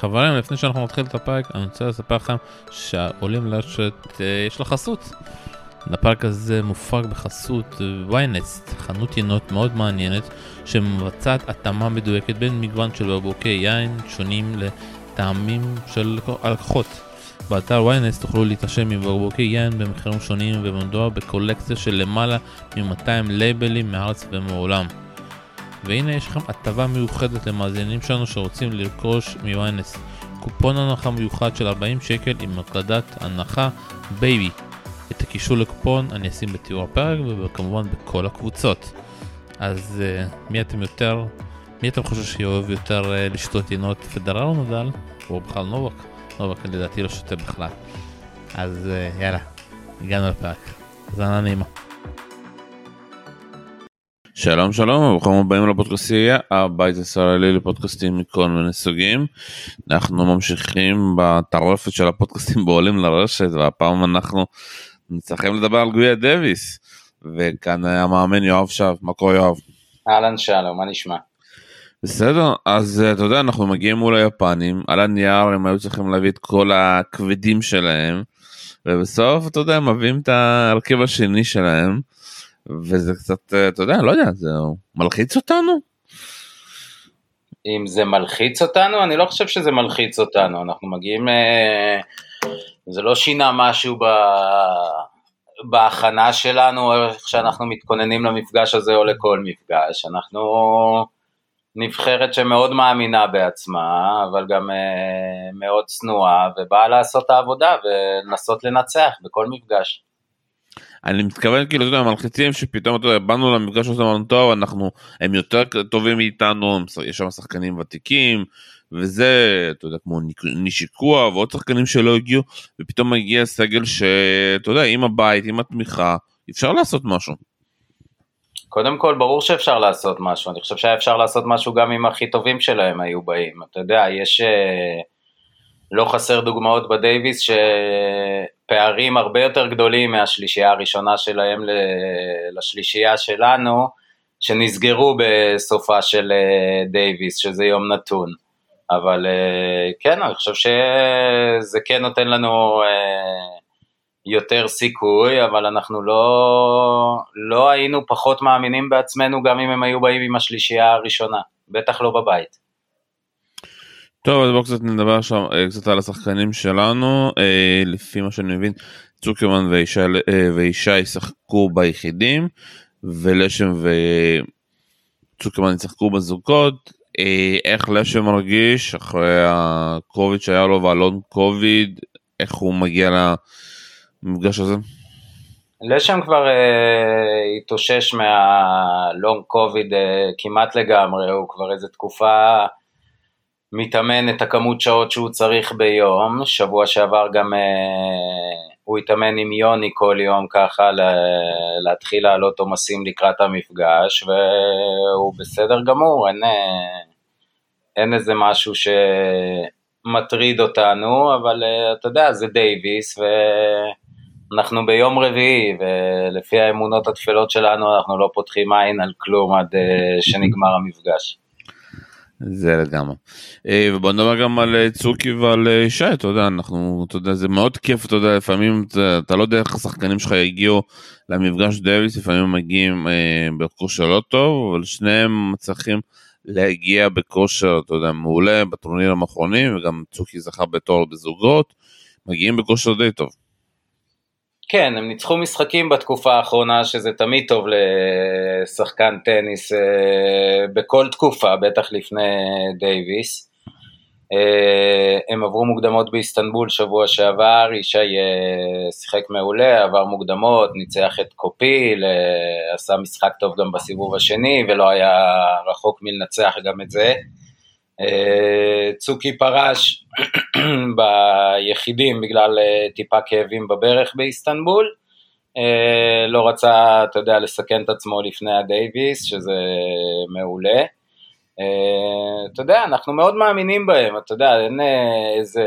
חברים, לפני שאנחנו נתחיל את הפרק, אני רוצה לספר לכם שהעולים לרשת אה, יש לה חסות. הפרק הזה מופק בחסות ויינסט, חנות יינות מאוד מעניינת שמבצעת התאמה מדויקת בין מגוון של בקבוקי יין שונים לטעמים של הלקוחות. באתר ynet תוכלו להתרשם מבקבוקי יין במחירים שונים ומדובר בקולקציה של למעלה מ-200 לייבלים מארץ ומעולם. והנה יש לכם הטבה מיוחדת למאזינים שלנו שרוצים לרכוש מ-ynet. קופון הנחה מיוחד של 40 שקל עם הקלדת הנחה בייבי. את הקישור לקופון אני אשים בתיאור הפרק וכמובן בכל הקבוצות. אז אה, מי אתם יותר, מי אתם חושבים שאוהב יותר אה, לשתות יינות פדרר או נדאל? או בכלל נובק? נובק לדעתי לא שותה בכלל. אז אה, יאללה, הגענו לפרק. זנה נעימה. שלום שלום וברוכים הבאים לפודקאסטייה הבית הישראלי לפודקאסטים מכל מיני סוגים. אנחנו ממשיכים בטרפת של הפודקאסטים בעולים לרשת והפעם אנחנו צריכים לדבר על גביע דוויס וכאן המאמן יואב שב מה קורה יואב? אהלן שלום מה נשמע? בסדר אז אתה יודע אנחנו מגיעים מול היפנים על הנייר הם היו צריכים להביא את כל הכבדים שלהם ובסוף אתה יודע מביאים את ההרכב השני שלהם. וזה קצת, אתה יודע, לא יודע, זה מלחיץ אותנו? אם זה מלחיץ אותנו, אני לא חושב שזה מלחיץ אותנו, אנחנו מגיעים, אה, זה לא שינה משהו ב... בהכנה שלנו, איך שאנחנו מתכוננים למפגש הזה או לכל מפגש, אנחנו נבחרת שמאוד מאמינה בעצמה, אבל גם אה, מאוד צנועה, ובאה לעשות את העבודה ולנסות לנצח בכל מפגש. אני מתכוון כאילו אתה יודע מלחיצים שפתאום אתה יודע באנו למפגש הזה אמרנו טוב אנחנו הם יותר טובים מאיתנו יש שם שחקנים ותיקים וזה אתה יודע כמו נישיקוע ועוד שחקנים שלא הגיעו ופתאום מגיע סגל שאתה יודע עם הבית עם התמיכה אפשר לעשות משהו. קודם כל ברור שאפשר לעשות משהו אני חושב שהיה אפשר לעשות משהו גם אם הכי טובים שלהם היו באים אתה יודע יש. Uh... לא חסר דוגמאות בדייוויס שפערים הרבה יותר גדולים מהשלישייה הראשונה שלהם לשלישייה שלנו, שנסגרו בסופה של אה, דייוויס, שזה יום נתון. אבל אה, כן, אני חושב שזה כן נותן לנו אה, יותר סיכוי, אבל אנחנו לא, לא היינו פחות מאמינים בעצמנו גם אם הם היו באים עם השלישייה הראשונה, בטח לא בבית. טוב אז בואו קצת נדבר שם אה, קצת על השחקנים שלנו. אה, לפי מה שאני מבין צוקרמן וישי, אה, וישי ישחקו ביחידים ולשם וצוקרמן ישחקו בזוגות. איך לשם מרגיש אחרי הקוביד שהיה לו והלון קוביד? איך הוא מגיע למפגש הזה. לשם כבר uh, התאושש מהלונג קוביד uh, כמעט לגמרי, הוא כבר איזה תקופה מתאמן את הכמות שעות שהוא צריך ביום, שבוע שעבר גם אה, הוא התאמן עם יוני כל יום ככה להתחיל לעלות עומסים לקראת המפגש והוא בסדר גמור, אין, אה, אין איזה משהו שמטריד אותנו, אבל אה, אתה יודע, זה דייוויס ואנחנו ביום רביעי ולפי האמונות התפלות שלנו אנחנו לא פותחים עין על כלום עד אה, שנגמר המפגש. זה לגמרי. אה, ובוא נדבר גם על אה, צוקי ועל אה, שי, אתה יודע, אנחנו, אתה יודע, זה מאוד כיף, אתה יודע, לפעמים אתה, אתה לא יודע איך השחקנים שלך יגיעו למפגש דוויס, לפעמים הם מגיעים אה, בכושר לא טוב, אבל שניהם מצליחים להגיע בכושר, אתה יודע, מעולה בטורנירים האחרונים, וגם צוקי זכה בתור בזוגות, מגיעים בכושר די טוב. כן, הם ניצחו משחקים בתקופה האחרונה, שזה תמיד טוב לשחקן טניס אה, בכל תקופה, בטח לפני דייוויס. אה, הם עברו מוקדמות באיסטנבול שבוע שעבר, ישי אה, שיחק מעולה, עבר מוקדמות, ניצח את קופיל, עשה משחק טוב גם בסיבוב השני, ולא היה רחוק מלנצח גם את זה. אה, צוקי פרש ביחידים בגלל אה, טיפה כאבים בברך באיסטנבול. אה, לא רצה, אתה יודע, לסכן את עצמו לפני הדייוויס, שזה מעולה. אתה יודע, אנחנו מאוד מאמינים בהם, אתה יודע, אין איזה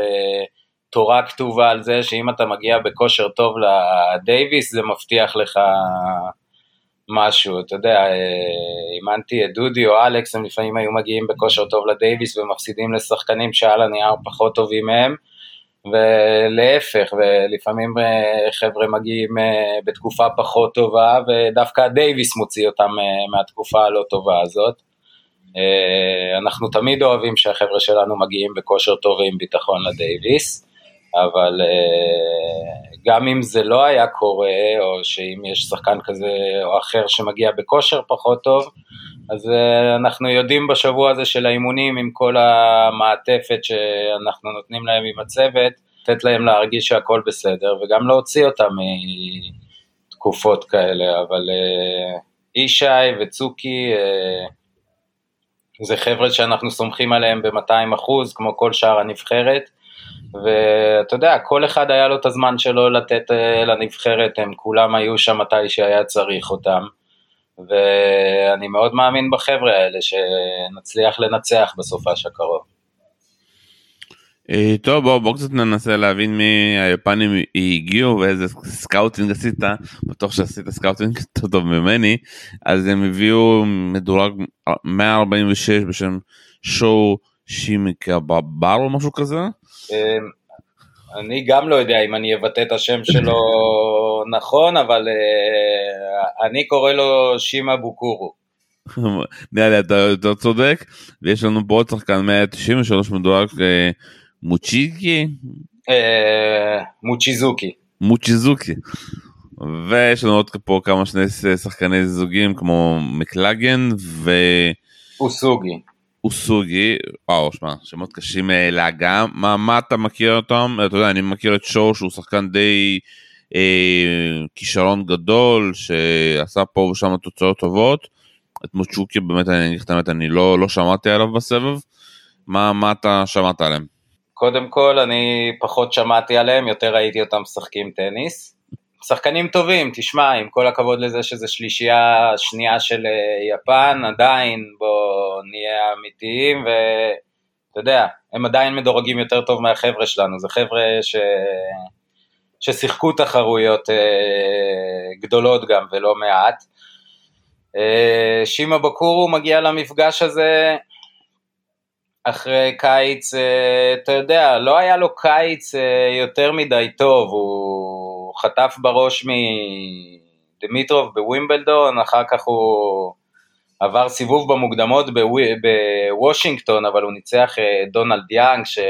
תורה כתובה על זה שאם אתה מגיע בכושר טוב לדייוויס, זה מבטיח לך משהו, אתה יודע, אימנתי את דודי או אלכס, הם לפעמים היו מגיעים בכושר טוב לדייוויס ומפסידים לשחקנים שעל הנייר פחות טובים מהם, ולהפך, ולפעמים חבר'ה מגיעים בתקופה פחות טובה, ודווקא הדייוויס מוציא אותם מהתקופה הלא טובה הזאת. אנחנו תמיד אוהבים שהחבר'ה שלנו מגיעים בכושר טוב ועם ביטחון לדייוויס. אבל אה, גם אם זה לא היה קורה, או שאם יש שחקן כזה או אחר שמגיע בכושר פחות טוב, אז אה, אנחנו יודעים בשבוע הזה של האימונים, עם כל המעטפת שאנחנו נותנים להם עם הצוות, לתת להם להרגיש שהכל בסדר, וגם להוציא אותם מתקופות כאלה, אבל אה, ישי וצוקי, זה חבר'ה שאנחנו סומכים עליהם ב-200 אחוז, כמו כל שאר הנבחרת. ואתה יודע, כל אחד היה לו את הזמן שלו לתת אה, לנבחרת, הם כולם היו שם מתי שהיה צריך אותם. ואני מאוד מאמין בחבר'ה האלה שנצליח לנצח בסופש הקרוב. אה, טוב בוא בוא קצת ננסה להבין מי היפנים הגיעו ואיזה scouting עשית בטוח שעשית scouting יותר טוב ממני אז הם הביאו מדורג 146 בשם שואו שימיקה בבר או משהו כזה אני גם לא יודע אם אני אבטא את השם שלו נכון, אבל uh, אני קורא לו שימה בוקורו. נראה לי אתה יותר צודק, ויש לנו פה עוד שחקן 193 מדויק, אה, מוצ'יקי? אה, מוצ'יזוקי. מוצ'יזוקי. ויש לנו עוד פה כמה שני שחקני זוגים כמו מקלגן ו... אוסוגי. אוסוגי, וואו, שמע, שמות קשים אה, להגעה, מה, מה אתה מכיר אותם? אתה יודע, אני מכיר את שור שהוא שחקן די אה, כישרון גדול, שעשה פה ושם תוצאות טובות. את מוצ'וקי באמת, אני אגיד האמת, אני לא, לא שמעתי עליו בסבב. מה, מה אתה שמעת עליהם? קודם כל, אני פחות שמעתי עליהם, יותר ראיתי אותם משחקים טניס. שחקנים טובים, תשמע, עם כל הכבוד לזה שזה שלישייה שנייה של אה, יפן, עדיין בוא נהיה אמיתיים, ואתה יודע, הם עדיין מדורגים יותר טוב מהחבר'ה שלנו, זה חבר'ה ש... ששיחקו תחרויות אה, גדולות גם ולא מעט. אה, שימה בקורו מגיע למפגש הזה אחרי קיץ, אתה יודע, לא היה לו קיץ יותר מדי טוב, הוא חטף בראש מדמיטרוב בווימבלדון, אחר כך הוא עבר סיבוב במוקדמות בוושינגטון, אבל הוא ניצח אה, דונלד יאנג, שאני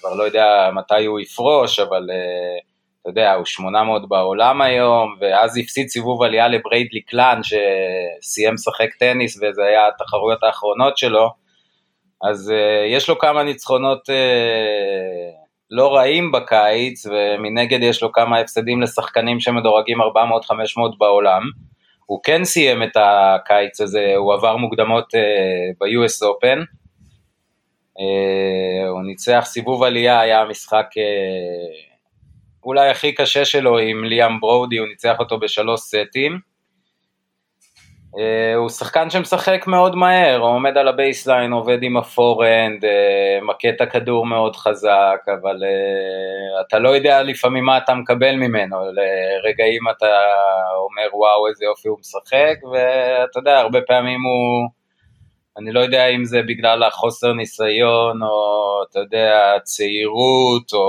כבר לא יודע מתי הוא יפרוש, אבל אה, אתה יודע, הוא 800 בעולם היום, ואז הפסיד סיבוב עלייה לבריידלי קלאן, שסיים לשחק טניס, וזה היה התחרויות האחרונות שלו, אז אה, יש לו כמה ניצחונות אה, לא רעים בקיץ, ומנגד יש לו כמה הפסדים לשחקנים שמדורגים 400-500 בעולם. הוא כן סיים את הקיץ הזה, הוא עבר מוקדמות אה, ב-US Open. אה, הוא ניצח סיבוב עלייה, היה המשחק אה, אולי הכי קשה שלו עם ליאם ברודי, הוא ניצח אותו בשלוש סטים. אה, הוא שחקן שמשחק מאוד מהר, הוא עומד על ה baseline, עובד עם ה forehand, אה, מכה את הכדור מאוד חזק, אבל אה, אתה לא יודע לפעמים מה אתה מקבל ממנו, לרגעים אתה אומר וואו איזה יופי הוא משחק, ואתה יודע, הרבה פעמים הוא, אני לא יודע אם זה בגלל החוסר ניסיון, או אתה יודע, צעירות, או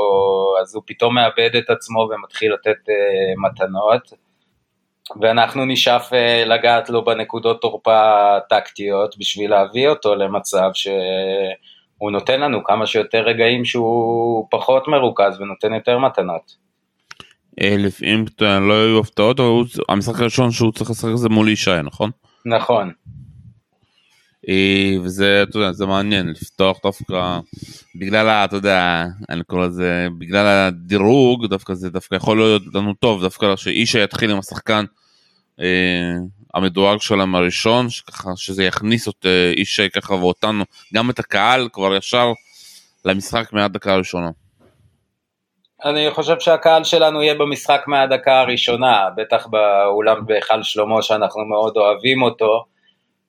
אז הוא פתאום מאבד את עצמו ומתחיל לתת מתנות. ואנחנו נשאף אה, לגעת לו בנקודות תורפה טקטיות בשביל להביא אותו למצב שהוא נותן לנו כמה שיותר רגעים שהוא פחות מרוכז ונותן יותר מתנות. אלף אם לא היו הפתעות אבל המשחק הראשון שהוא צריך לשחק זה מול ישי נכון? נכון. אה, וזה אתה יודע זה מעניין לפתוח דווקא בגלל אתה יודע אני קורא לזה בגלל הדירוג דווקא זה דווקא יכול להיות לנו טוב דווקא שאישה יתחיל עם השחקן אה, המדורג שלהם הראשון שככה שזה יכניס את אה, אישה ככה ואותנו גם את הקהל כבר ישר למשחק מהדקה הראשונה. אני חושב שהקהל שלנו יהיה במשחק מהדקה הראשונה, בטח באולם בהיכל שלמה שאנחנו מאוד אוהבים אותו.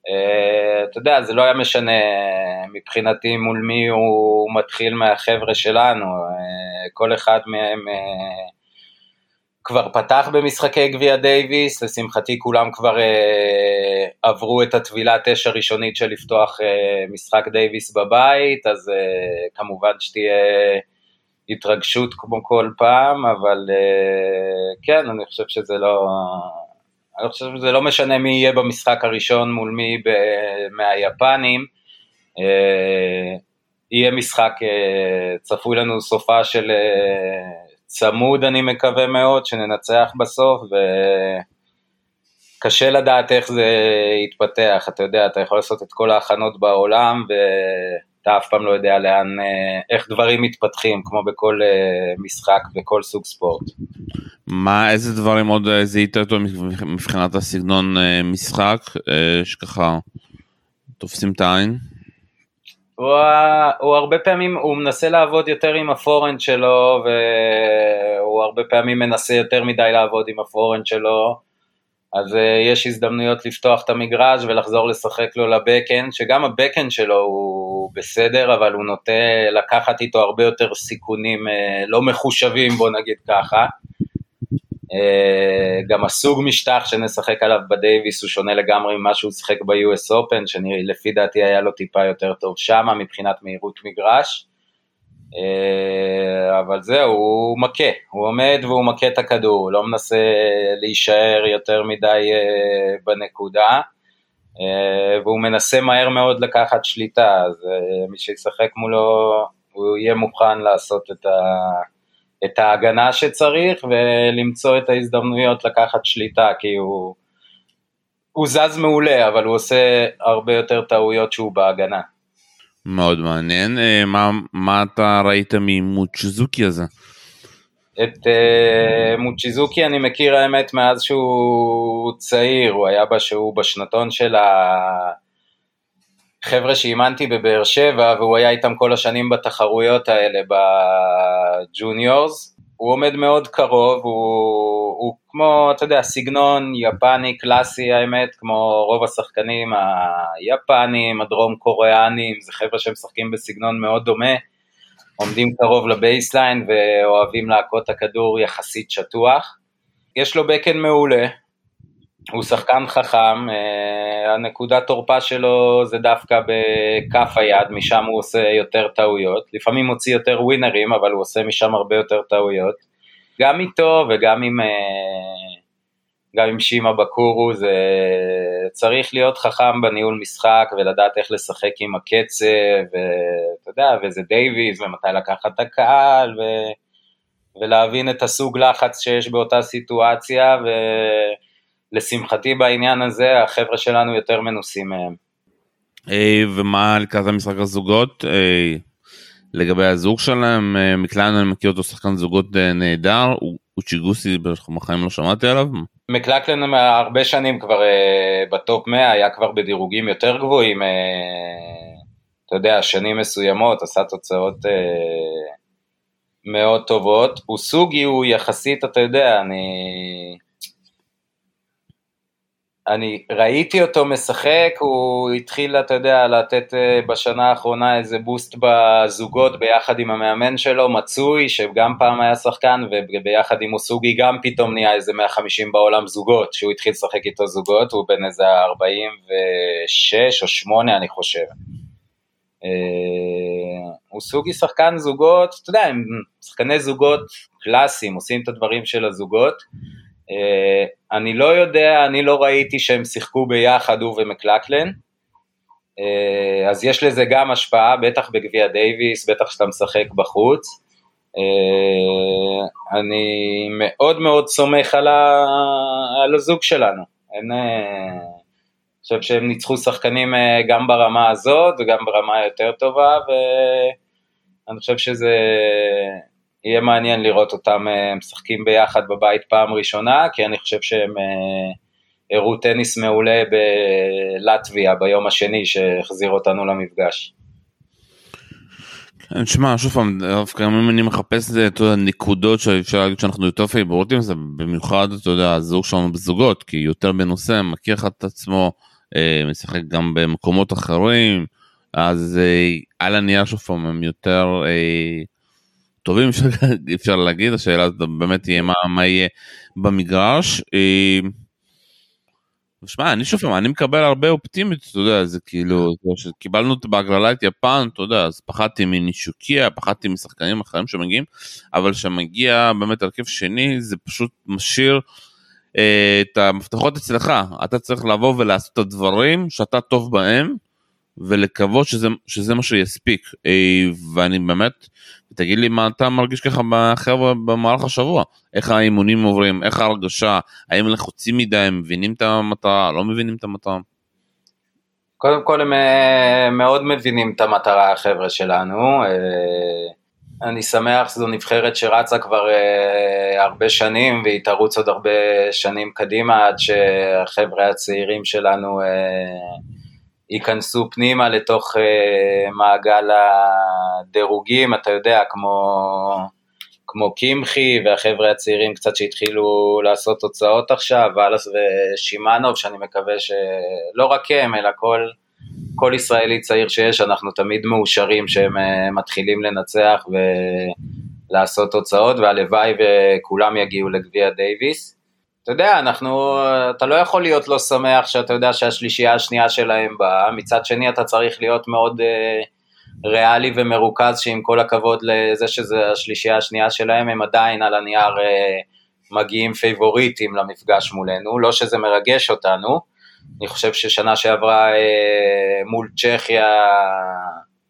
אה, אתה יודע, זה לא היה משנה מבחינתי מול מי הוא מתחיל מהחבר'ה שלנו, אה, כל אחד מהם אה, כבר פתח במשחקי גביע דייוויס, לשמחתי כולם כבר עברו את הטבילה תשע ראשונית של לפתוח משחק דייוויס בבית, אז כמובן שתהיה התרגשות כמו כל פעם, אבל כן, אני חושב שזה לא... אני חושב שזה לא משנה מי יהיה במשחק הראשון מול מי ב, מהיפנים. אה, יהיה משחק, אה, צפוי לנו סופה של אה, צמוד אני מקווה מאוד, שננצח בסוף, וקשה לדעת איך זה יתפתח, אתה יודע, אתה יכול לעשות את כל ההכנות בעולם, ואתה אף פעם לא יודע לאן, איך דברים מתפתחים, כמו בכל משחק וכל סוג ספורט. מה, איזה דברים עוד זיהית אותו מבחינת הסגנון משחק, שככה תופסים את העין? הוא, הוא הרבה פעמים, הוא מנסה לעבוד יותר עם הפורנד שלו, והוא הרבה פעמים מנסה יותר מדי לעבוד עם הפורנד שלו, אז uh, יש הזדמנויות לפתוח את המגרש ולחזור לשחק לו לבקאנד, שגם הבקאנד שלו הוא בסדר, אבל הוא נוטה לקחת איתו הרבה יותר סיכונים uh, לא מחושבים, בוא נגיד ככה. אה, גם הסוג משטח שנשחק עליו בדייוויס הוא שונה לגמרי ממה שהוא שיחק ב-US Open, שלפי דעתי היה לו טיפה יותר טוב שמה מבחינת מהירות מגרש. אה, אבל זהו, הוא מכה, הוא עומד והוא מכה את הכדור, הוא לא מנסה להישאר יותר מדי אה, בנקודה, והוא מנסה מהר מאוד לקחת שליטה, אז מי שישחק מולו, הוא יהיה מוכן לעשות את ה... את ההגנה שצריך ולמצוא את ההזדמנויות לקחת שליטה, כי הוא, הוא זז מעולה, אבל הוא עושה הרבה יותר טעויות שהוא בהגנה. מאוד מעניין. אה, מה, מה אתה ראית ממוצ'יזוקי הזה? את uh, מוצ'יזוקי אני מכיר האמת מאז שהוא צעיר, הוא היה שהוא בשנתון של החבר'ה שאימנתי בבאר שבע והוא היה איתם כל השנים בתחרויות האלה בג'וניורס, הוא עומד מאוד קרוב, הוא, הוא כמו, אתה יודע, סגנון יפני קלאסי האמת, כמו רוב השחקנים היפנים, הדרום קוריאנים, זה חבר'ה שמשחקים בסגנון מאוד דומה, עומדים קרוב ל baseline ואוהבים להכות את הכדור יחסית שטוח. יש לו backhand מעולה, הוא שחקן חכם, אה, הנקודת תורפה שלו זה דווקא בכף היד, משם הוא עושה יותר טעויות, לפעמים מוציא יותר ווינרים, אבל הוא עושה משם הרבה יותר טעויות. גם איתו וגם עם, אה, גם עם שימאבוקורו, זה צריך להיות חכם בניהול משחק ולדעת איך לשחק עם הקצב, ואתה יודע, וזה דייוויז, ומתי לקחת את הקהל, ו... ולהבין את הסוג לחץ שיש באותה סיטואציה, ו... לשמחתי בעניין הזה החבר'ה שלנו יותר מנוסים מהם. Hey, ומה לקראת המשחק הזוגות? Hey, לגבי הזוג שלהם, אה, מקליין אני מכיר אותו שחקן זוגות אה, נהדר, אוצ'יגוסי בחיים לא שמעתי עליו. מקלקלן הרבה שנים כבר uh, בטופ 100, היה כבר בדירוגים יותר גבוהים, uh, אתה יודע, שנים מסוימות, עשה תוצאות uh, מאוד טובות. אוסוגי הוא יחסית, אתה יודע, אני... אני ראיתי אותו משחק, הוא התחיל, אתה יודע, לתת אה, בשנה האחרונה איזה בוסט בזוגות ביחד עם המאמן שלו, מצוי, שגם פעם היה שחקן, וביחד עם אוסוגי גם פתאום נהיה איזה 150 בעולם זוגות, שהוא התחיל לשחק איתו זוגות, הוא בן איזה 46 או 8 אני חושב. אוסוגי אה, שחקן זוגות, אתה יודע, הם שחקני זוגות קלאסיים, עושים את הדברים של הזוגות. אה, אני לא יודע, אני לא ראיתי שהם שיחקו ביחד, הוא ומקלקלן, אה, אז יש לזה גם השפעה, בטח בגביע דייוויס, בטח כשאתה משחק בחוץ. אה, אני מאוד מאוד סומך על, ה... על הזוג שלנו. אני חושב שהם ניצחו שחקנים גם ברמה הזאת וגם ברמה יותר טובה, ואני חושב שזה יהיה מעניין לראות אותם אה, משחקים ביחד בבית פעם ראשונה, כי אני חושב שהם אה, הראו טניס מעולה בלטביה ביום השני שהחזיר אותנו למפגש. כן, תשמע, שוב פעם, דווקא אם אני מחפש את הנקודות שאפשר להגיד שאנחנו יותר פייבורטים, זה במיוחד, אתה יודע, הזוג שלנו בזוגות, כי יותר בנושא, מכיר לך את עצמו, אה, משחק גם במקומות אחרים, אז על הנייר שוב פעם הם יותר טובים אפשר להגיד השאלה הזאת באמת תהיה מה, מה יהיה במגרש. שמע אני שוב אני מקבל הרבה אופטימיות אתה יודע זה כאילו קיבלנו בהגרלה את יפן אתה יודע אז פחדתי מנישוקיה פחדתי משחקנים אחרים שמגיעים אבל כשמגיע באמת הרכב שני זה פשוט משאיר אה, את המפתחות אצלך אתה צריך לבוא ולעשות את הדברים שאתה טוב בהם ולקוות שזה, שזה מה שיספיק. אה, ואני באמת תגיד לי מה אתה מרגיש ככה בחבר'ה במהלך השבוע? איך האימונים עוברים? איך ההרגשה? האם לחוצים מדי? הם מבינים את המטרה? לא מבינים את המטרה. קודם כל הם אה, מאוד מבינים את המטרה החבר'ה שלנו. אני שמח שזו נבחרת שרצה כבר הרבה שנים והיא תרוץ עוד הרבה שנים קדימה עד שהחבר'ה הצעירים שלנו ייכנסו פנימה לתוך uh, מעגל הדירוגים, אתה יודע, כמו, כמו קמחי והחבר'ה הצעירים קצת שהתחילו לעשות תוצאות עכשיו, ואלס ושימאנוב, שאני מקווה שלא רק הם, אלא כל... כל ישראלי צעיר שיש, אנחנו תמיד מאושרים שהם אה, מתחילים לנצח ולעשות תוצאות, והלוואי וכולם יגיעו לגביע דייוויס. אתה יודע, אנחנו, אתה לא יכול להיות לא שמח שאתה יודע שהשלישייה השנייה שלהם באה, מצד שני אתה צריך להיות מאוד אה, ריאלי ומרוכז, שעם כל הכבוד לזה שזה השלישייה השנייה שלהם, הם עדיין על הנייר אה, מגיעים פייבוריטים למפגש מולנו, לא שזה מרגש אותנו, אני חושב ששנה שעברה אה, מול צ'כיה,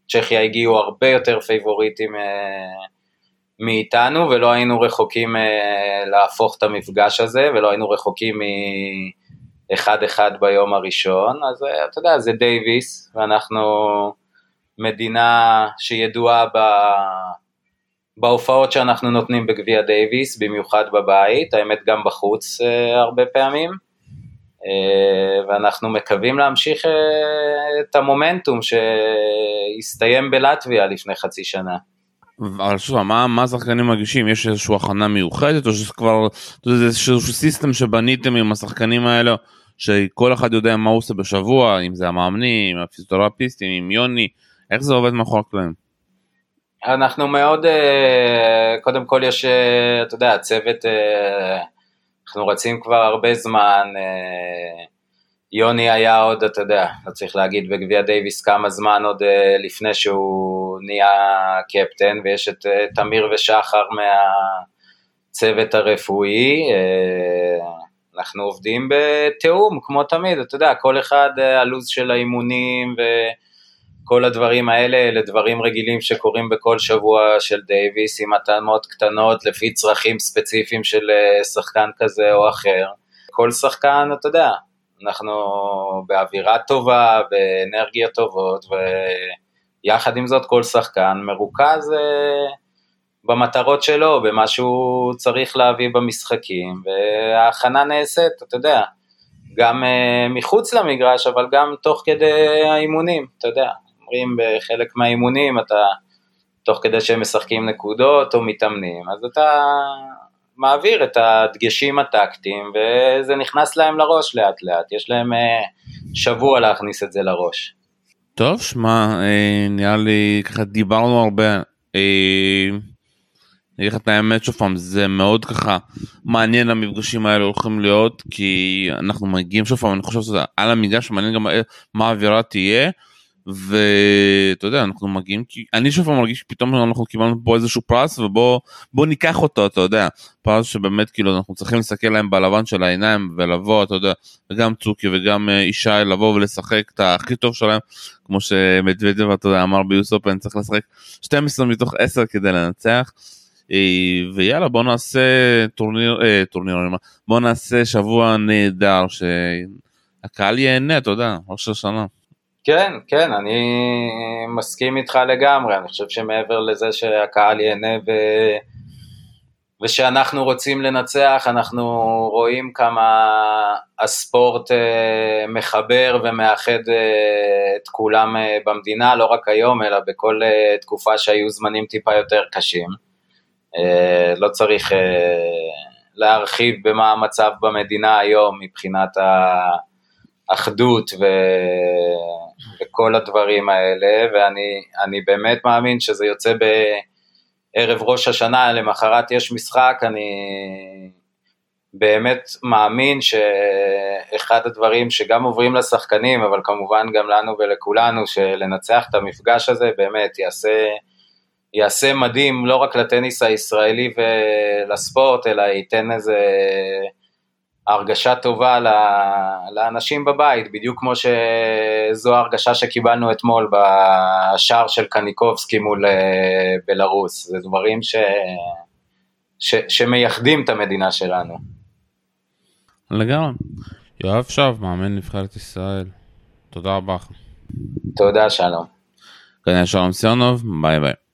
צ'כיה הגיעו הרבה יותר פייבוריטים אה, מאיתנו, ולא היינו רחוקים אה, להפוך את המפגש הזה, ולא היינו רחוקים מאחד-אחד ביום הראשון, אז אה, אתה יודע, זה דייוויס, ואנחנו מדינה שידועה ב... בהופעות שאנחנו נותנים בגביע דייוויס, במיוחד בבית, האמת גם בחוץ אה, הרבה פעמים. אה, ואנחנו מקווים להמשיך אה, את המומנטום שהסתיים בלטביה לפני חצי שנה. אבל שוב, מה, השחקנים מרגישים? יש איזושהי הכנה מיוחדת או שזה כבר, זה איזשהו סיסטם שבניתם עם השחקנים האלה, שכל אחד יודע מה הוא עושה בשבוע, אם זה המאמנים, הפיזיותרפיסטים, עם יוני, איך זה עובד מאחורי הקלעים? אנחנו מאוד, אה, קודם כל יש, אתה יודע, צוות אנחנו רצים כבר הרבה זמן, אה, יוני היה עוד, אתה יודע, לא צריך להגיד בגביע דייוויס כמה זמן עוד אה, לפני שהוא נהיה קפטן, ויש את אה, תמיר ושחר מהצוות הרפואי, אנחנו עובדים בתיאום, כמו תמיד, אתה יודע, כל אחד הלו"ז של האימונים ו... כל הדברים האלה אלה דברים רגילים שקורים בכל שבוע של דייוויס עם התאמות קטנות לפי צרכים ספציפיים של אה, שחקן כזה או אחר. כל שחקן, אתה יודע, אנחנו באווירה טובה, באנרגיות טובות, ויחד עם זאת כל שחקן מרוכז אה, במטרות שלו, במה שהוא צריך להביא במשחקים, וההכנה נעשית, אתה יודע, גם uh, מחוץ למגרש, אבל גם תוך כדי האימונים, אתה יודע, אומרים בחלק מהאימונים, אתה, תוך כדי שהם משחקים נקודות או מתאמנים, אז אתה מעביר את הדגשים הטקטיים, וזה נכנס להם לראש לאט לאט, יש להם אה, שבוע להכניס את זה לראש. טוב, שמע, אה, נראה לי ככה דיברנו הרבה. אה, אני אגיד לך את האמת שוב פעם זה מאוד ככה מעניין המפגשים האלה הולכים להיות כי אנחנו מגיעים שוב פעם אני חושב שזה על המגרש מעניין גם מה האווירה תהיה ואתה יודע אנחנו מגיעים כי אני שוב מרגיש פתאום אנחנו קיבלנו פה איזשהו פרס ובוא בוא ניקח אותו אתה יודע פרס שבאמת כאילו אנחנו צריכים להסתכל להם בלבן של העיניים ולבוא אתה יודע וגם צוקי וגם אה, ישי לבוא ולשחק את הכי טוב שלהם כמו שמדוודב אתה יודע אמר ב US Open צריך לשחק 12 מתוך 10 כדי לנצח. אה, ויאללה בוא נעשה טורניר אה, טורניר בוא נעשה שבוע נהדר שהקהל ייהנה אתה יודע ראש השנה. כן, כן, אני מסכים איתך לגמרי, אני חושב שמעבר לזה שהקהל ייהנה ו... ושאנחנו רוצים לנצח, אנחנו רואים כמה הספורט אה, מחבר ומאחד אה, את כולם אה, במדינה, לא רק היום, אלא בכל תקופה שהיו זמנים טיפה יותר קשים. לא צריך להרחיב במה המצב במדינה היום מבחינת האחדות ו... וכל הדברים האלה, ואני באמת מאמין שזה יוצא ערב ראש השנה, למחרת יש משחק, אני באמת מאמין שאחד הדברים שגם עוברים לשחקנים, אבל כמובן גם לנו ולכולנו, שלנצח את המפגש הזה באמת יעשה, יעשה מדהים לא רק לטניס הישראלי ולספורט, אלא ייתן איזה הרגשה טובה לאנשים בבית, בדיוק כמו שזו ההרגשה שקיבלנו אתמול בשער של קניקובסקי מול אה, בלרוס, זה דברים ש... ש... שמייחדים את המדינה שלנו. לגמרי. יואב שב, מאמן נבחרת ישראל. תודה רבה. תודה, שלום. כאן שלום סיונוב, ביי ביי.